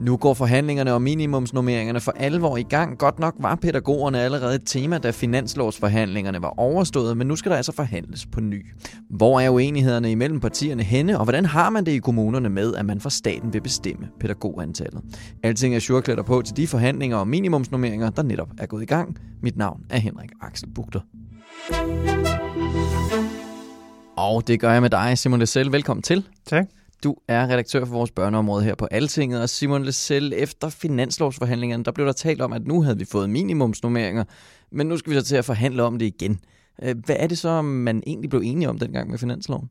Nu går forhandlingerne om minimumsnormeringerne for alvor i gang. Godt nok var pædagogerne allerede et tema, da finanslovsforhandlingerne var overstået, men nu skal der altså forhandles på ny. Hvor er uenighederne imellem partierne henne, og hvordan har man det i kommunerne med, at man fra staten vil bestemme pædagogantallet? Alting er surklæder på til de forhandlinger om minimumsnormeringer, der netop er gået i gang. Mit navn er Henrik Axel Bugter. Og det gør jeg med dig, Simon Lessel. Velkommen til. Tak. Du er redaktør for vores børneområde her på Altinget, og Simon Lessel, efter finanslovsforhandlingerne, der blev der talt om, at nu havde vi fået minimumsnummeringer, men nu skal vi så til at forhandle om det igen. Øh, hvad er det så, man egentlig blev enige om dengang med finansloven?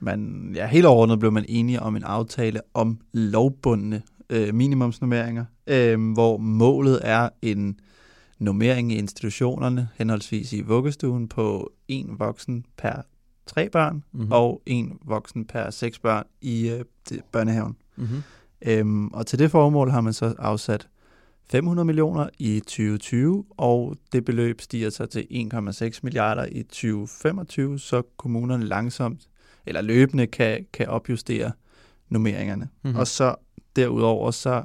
Man, ja, helt overordnet blev man enige om en aftale om lovbundne øh, minimumsnummeringer, øh, hvor målet er en normering i institutionerne, henholdsvis i vuggestuen, på en voksen per tre børn mm-hmm. og en voksen per seks børn i øh, børnehaven. Mm-hmm. Øhm, og til det formål har man så afsat 500 millioner i 2020, og det beløb stiger så til 1,6 milliarder i 2025, så kommunerne langsomt eller løbende kan, kan opjustere nummeringerne. Mm-hmm. Og så derudover så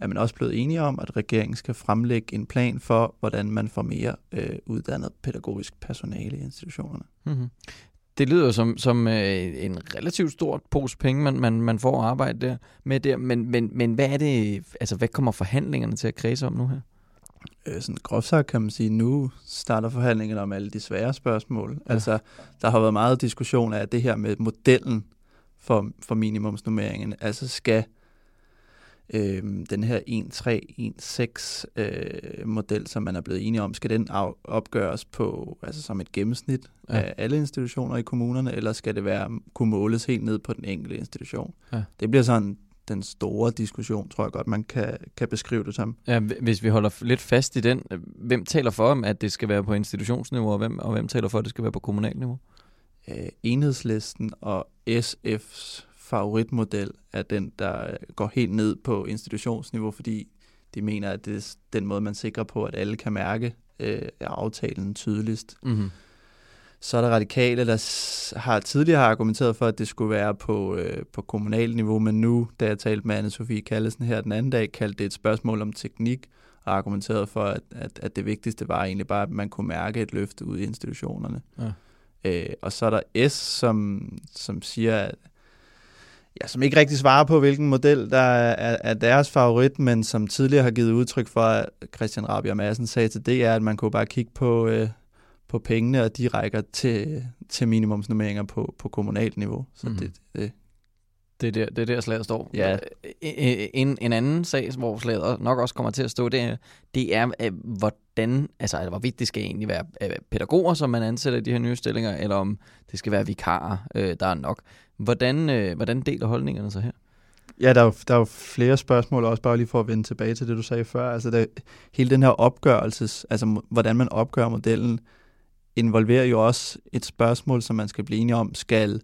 er man også blevet enige om, at regeringen skal fremlægge en plan for, hvordan man får mere øh, uddannet pædagogisk personale i institutionerne. Mm-hmm. Det lyder som, som øh, en relativt stort pose penge, man, man, man får at arbejde der, med der. Men, men, men hvad er det, altså hvad kommer forhandlingerne til at kredse om nu her? Øh, sådan groft sagt kan man sige, nu starter forhandlingerne om alle de svære spørgsmål. Ja. Altså, der har været meget diskussion af det her med modellen for, for minimumsnummeringen. Altså, skal øh, den her 1-3-1-6 øh, model, som man er blevet enige om, skal den opgøres på altså som et gennemsnit ja. af alle institutioner i kommunerne, eller skal det være kunne måles helt ned på den enkelte institution? Ja. Det bliver sådan den store diskussion, tror jeg godt, man kan, kan beskrive det som. Ja, hvis vi holder lidt fast i den, hvem taler for, at det skal være på institutionsniveau, og hvem, og hvem taler for, at det skal være på kommunalt niveau? Øh, enhedslisten og SF's favoritmodel er den, der går helt ned på institutionsniveau, fordi de mener, at det er den måde, man sikrer på, at alle kan mærke øh, aftalen tydeligst. Mm-hmm. Så er der radikale, der har tidligere har argumenteret for, at det skulle være på, øh, på kommunalt niveau, men nu, da jeg talte med Anne-Sophie Kallesen her den anden dag, kaldte det et spørgsmål om teknik, og argumenterede for, at, at, at det vigtigste var egentlig bare, at man kunne mærke et løft ud i institutionerne. Ja. Øh, og så er der S, som, som siger, at ja, som ikke rigtig svarer på, hvilken model der er, er deres favorit, men som tidligere har givet udtryk for, at Christian Rabia Madsen sagde til det, er, at man kunne bare kigge på, øh, på pengene, og de rækker til, til minimumsnummeringer på, på kommunalt niveau. Så mm. det, det, det er der, det er der slaget står. Ja. En, en anden sag, hvor slaget nok også kommer til at stå, det er, det er hvordan, altså hvorvidt det skal egentlig være pædagoger, som man ansætter i de her nye stillinger, eller om det skal være vikarer, der er nok. Hvordan, øh, hvordan deler holdningerne sig her? Ja, der er, jo, der er jo flere spørgsmål, også bare lige for at vende tilbage til det, du sagde før. Altså, der, hele den her opgørelses, altså hvordan man opgør modellen, involverer jo også et spørgsmål, som man skal blive enige om. Skal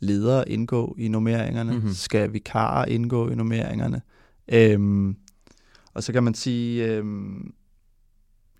ledere indgå i nummeringerne? Mm-hmm. Skal vikarer indgå i nummeringerne? Øhm, og så kan man sige, øhm,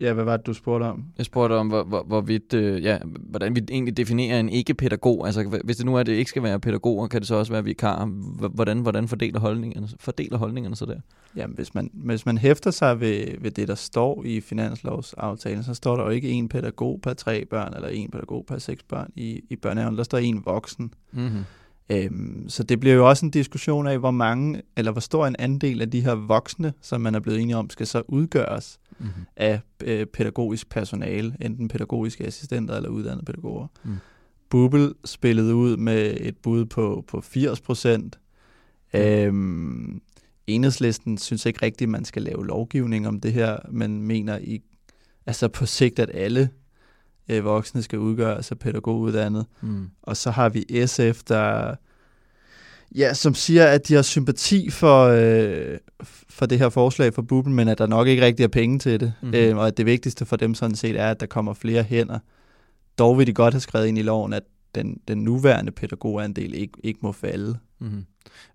Ja, hvad var det, du spurgte om? Jeg spurgte om, hvor, hvor, hvorvidt, øh, ja, hvordan vi egentlig definerer en ikke-pædagog. Altså, hvis det nu er, at det ikke skal være pædagoger, kan det så også være vikar. Hvordan, hvordan fordeler, holdningerne, fordeler holdningerne så der? Jamen, hvis man, hvis man hæfter sig ved, ved det, der står i finanslovsaftalen, så står der jo ikke en pædagog per tre børn, eller en pædagog per seks børn i, i børnehaven. Der står en voksen. Mm-hmm. Øhm, så det bliver jo også en diskussion af, hvor mange, eller hvor stor en andel af de her voksne, som man er blevet enige om, skal så udgøres mm-hmm. af øh, pædagogisk personale, enten pædagogiske assistenter eller uddannede pædagoger. Mm. Bubble spillede ud med et bud på, på 80 procent. Mm. Øhm, enhedslisten synes ikke rigtigt, at man skal lave lovgivning om det her, men mener i, altså på sigt, at alle øh, voksne skal udgøres af pædagoguddannet. Mm. Og så har vi SF, der ja, som siger, at de har sympati for, øh, for det her forslag for Bubben, men at der nok ikke rigtig er penge til det. Mhm. Mm-hmm. Øh, og at det vigtigste for dem sådan set er, at der kommer flere hænder. Dog vil de godt have skrevet ind i loven, at den, den nuværende pædagogandel ikke, ikke må falde. Mm-hmm.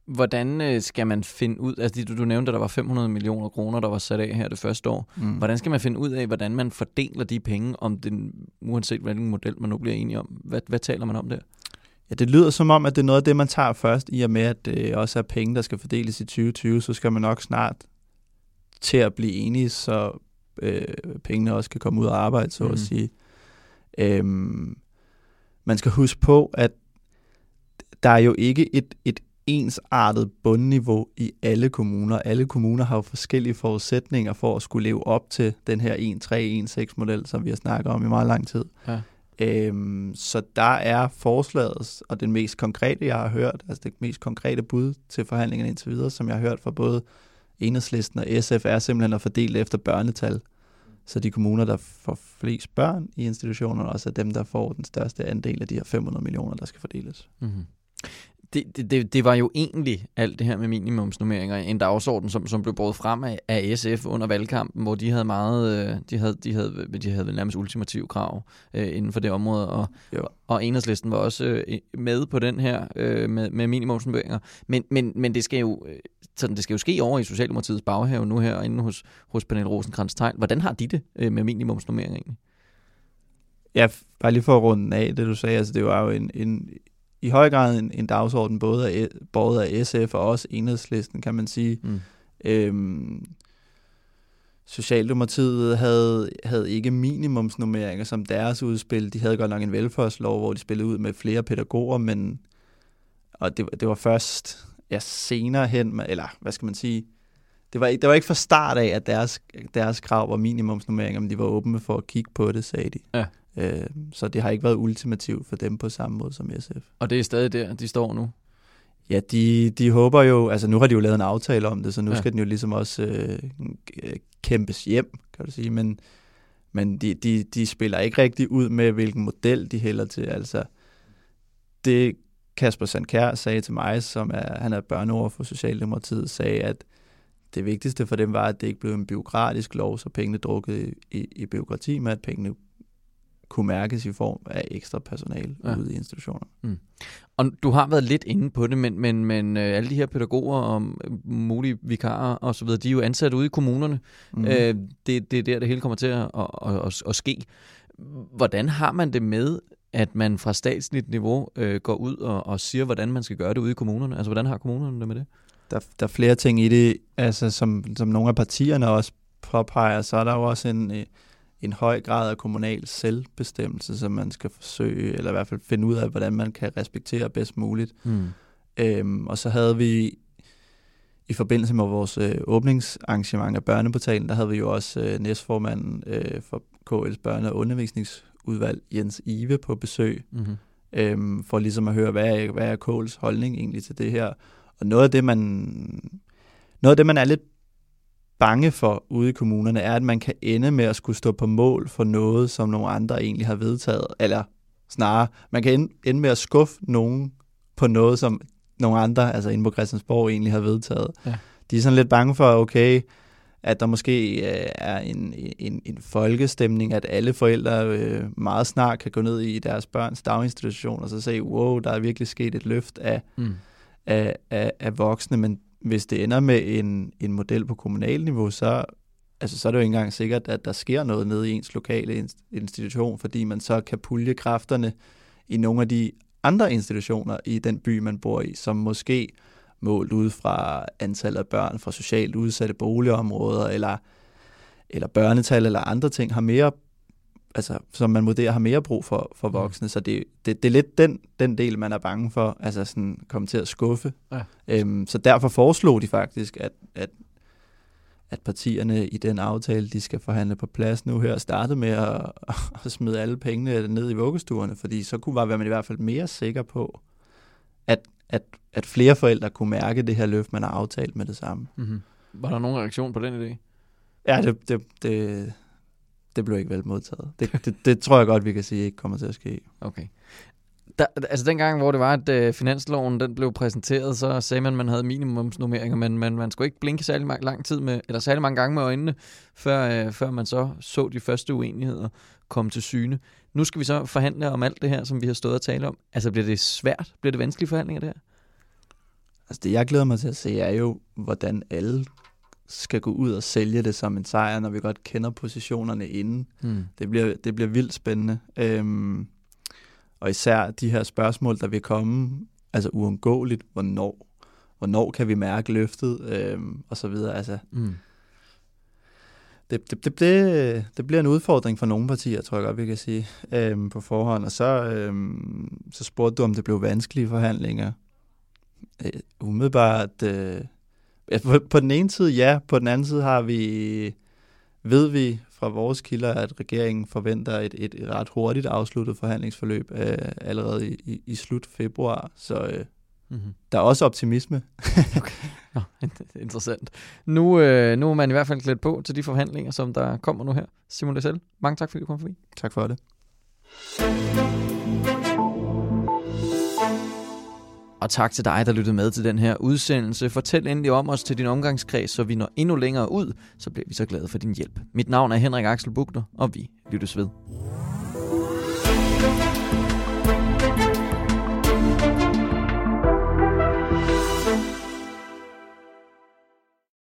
Hvordan øh, skal man finde ud, altså du, du nævnte, at der var 500 millioner kroner, der var sat af her det første år. Mm. Hvordan skal man finde ud af, hvordan man fordeler de penge, om den, uanset hvilken model man nu bliver enige om? Hvad, hvad taler man om der? Ja, det lyder som om, at det er noget af det, man tager først, i og med, at det også er penge, der skal fordeles i 2020, så skal man nok snart til at blive enige, så øh, pengene også kan komme ud og arbejde, så mm. Mhm. at sige. Øhm, man skal huske på, at der er jo ikke et, et ensartet bundniveau i alle kommuner. Alle kommuner har jo forskellige forudsætninger for at skulle leve op til den her 1-3-1-6-model, som vi har snakket om i meget lang tid. Ja. Øhm, så der er forslaget, og den mest konkrete, jeg har hørt, altså det mest konkrete bud til forhandlingerne indtil videre, som jeg har hørt fra både Enhedslisten og SF, er simpelthen at fordele efter børnetal. Så de kommuner, der får flest børn i institutionerne, også er dem, der får den største andel af de her 500 millioner, der skal fordeles. Mm-hmm. Det, det, det, det var jo egentlig alt det her med minimumsnummeringer, en dagsorden, som, som blev båret frem af, af SF under valgkampen, hvor de havde meget, øh, de havde, de havde, de havde nærmest ultimative krav øh, inden for det område, og, Jo. og enhedslisten var også øh, med på den her øh, med, med minimumsnummeringer. Men, men, men det skal jo øh, sådan, det skal jo ske over i Socialdemokratiets baghave nu her, inde hos, hos Pernille rosenkrantz -Teil. Hvordan har de det øh, med minimumsnummeringer egentlig? Ja, bare lige for at runde af, det du sagde, altså det var jo en, en, i høj grad en, en dagsorden, både af, både af SF og også enhedslisten, kan man sige. Mm. Øhm, Socialdemokratiet havde, havde ikke minimumsnummeringer som deres udspil. De havde godt nok en velfærdslov, hvor de spillede ud med flere pædagoger, men og det, det var først ja, senere hen, eller hvad skal man sige, det var, ikke- det var ikke fra start af, at deres, deres krav var minimumsnummeringer, men de var åbne for at kigge på det, sagde de. Ja. Øh, så det har ikke været ultimativt for dem på samme måde som SF. Og det er stadig der, de står nu. Ja, de, de håber jo, altså nu har de jo lavet en aftale om det, så nu Ja. skal den jo ligesom også øh, øh, kæmpes hjem, kan du sige, men, men de, de, de spiller ikke rigtig ud med, hvilken model de hælder til, altså det Kasper Sandkær sagde til mig, som er, han er børneover for Socialdemokratiet, sagde, at det vigtigste for dem var, at det ikke blev en byråkratisk lov, så pengene drukkede i, i, i byråkrati, men at pengene kunne mærkes i form af ekstra personale Ja. ude i institutionerne. Og du har været lidt inde på det, men, men, men øh, alle de her pædagoger og øh, mulige vikarer og så videre, de er jo ansat ude i kommunerne. Mm. Øh, det, det er der, det hele kommer til at, at, at, at, at ske. Hvordan har man det med, at man fra statsligt niveau øh, går ud og, og siger, hvordan man skal gøre det ude i kommunerne? Altså, hvordan har kommunerne det med det? der, der er flere ting i det, altså som, som nogle af partierne også påpeger, så er der jo også en, øh, en høj grad af kommunal selvbestemmelse, som man skal forsøge, eller i hvert fald finde ud af, hvordan man kan respektere bedst muligt. Mm. Øhm, og så havde vi i forbindelse med vores øh, åbningsarrangement af børneportalen, der havde vi jo også øh, næstformanden øh, for KL's børne- og undervisningsudvalg, Jens Ive, på besøg, Mm-hmm. øhm, for ligesom at høre, hvad er, hvad er Kåls holdning egentlig til det her. Og noget af det, man, noget af det, man er lidt bange for ude i kommunerne, er, at man kan ende med at skulle stå på mål for noget, som nogle andre egentlig har vedtaget. Eller snarere, man kan ende, med at skuffe nogen på noget, som nogle andre, altså inde på Christiansborg, egentlig har vedtaget. Ja. De er sådan lidt bange for, okay, at der måske øh, er en, en, en folkestemning, at alle forældre øh, meget snart kan gå ned i deres børns daginstitution og så sige, wow, der er virkelig sket et løft af, Mm. af, af, af voksne, men hvis det ender med en, en model på kommunal niveau, så, altså, så er det jo ikke engang sikkert, at der sker noget nede i ens lokale institution, fordi man så kan pulje kræfterne i nogle af de andre institutioner i den by, man bor i, som måske målt ud fra antallet af børn fra socialt udsatte boligområder, eller, eller børnetal, eller andre ting, har mere altså, som man vurderer har mere brug for, for voksne. Så det, det, det er lidt den, den del, man er bange for, altså sådan komme til at skuffe. Ja. Øhm, så derfor foreslog de faktisk, at, at, at partierne i den aftale, de skal forhandle på plads nu her, starte med at, at smide alle pengene ned i vuggestuerne, fordi så kunne var man i hvert fald mere sikker på, at, at, at flere forældre kunne mærke det her løft, man har aftalt med det samme. Mm-hmm. Var der nogen reaktion på den idé? Ja, det, det, det, det blev ikke vel modtaget. Det, det, det tror jeg godt, vi kan sige ikke kommer til at ske. Okay. Der, altså dengang, hvor det var, at øh, finansloven den blev præsenteret, så sagde man, at man havde minimumsnummeringer, men man, man skulle ikke blinke særlig lang, lang tid med, eller særlig mange gange med øjnene, før, øh, før man så så de første uenigheder komme til syne. Nu skal vi så forhandle om alt det her, som vi har stået og tale om. Altså bliver det svært? Bliver det vanskelige forhandlinger, det her? Altså det, jeg glæder mig til at se, er jo, hvordan alle skal gå ud og sælge det som en sejr, når vi godt kender positionerne inden. Hmm. Det, bliver, det bliver vildt spændende. Øhm, og især de her spørgsmål, der vil komme, altså uundgåeligt, hvornår, hvornår kan vi mærke løftet, øhm, og så videre. Altså, mm. det, det, det, det, det bliver en udfordring for nogle partier, tror jeg godt, vi kan sige, øhm, på forhånd. Og så, øhm, så spurgte du, om det blev vanskelige forhandlinger. Øh, umiddelbart, øh, på, på den ene side ja, på den anden side har vi, ved vi fra vores kilder, at regeringen forventer et, et, et ret hurtigt afsluttet forhandlingsforløb øh, allerede i, i, i slut februar. Så øh, mm-hmm. der er også optimisme. okay. Nå, interessant. Nu, øh, nu er man i hvert fald klædt på til de forhandlinger, som der kommer nu her. Simon Lessel, mange tak fordi du kom forbi. Tak for det. Og tak til dig, der lyttede med til den her udsendelse. Fortæl endelig om os til din omgangskreds, så vi når endnu længere ud, så bliver vi så glade for din hjælp. Mit navn er Henrik Axel Bugner, og vi lyttes ved.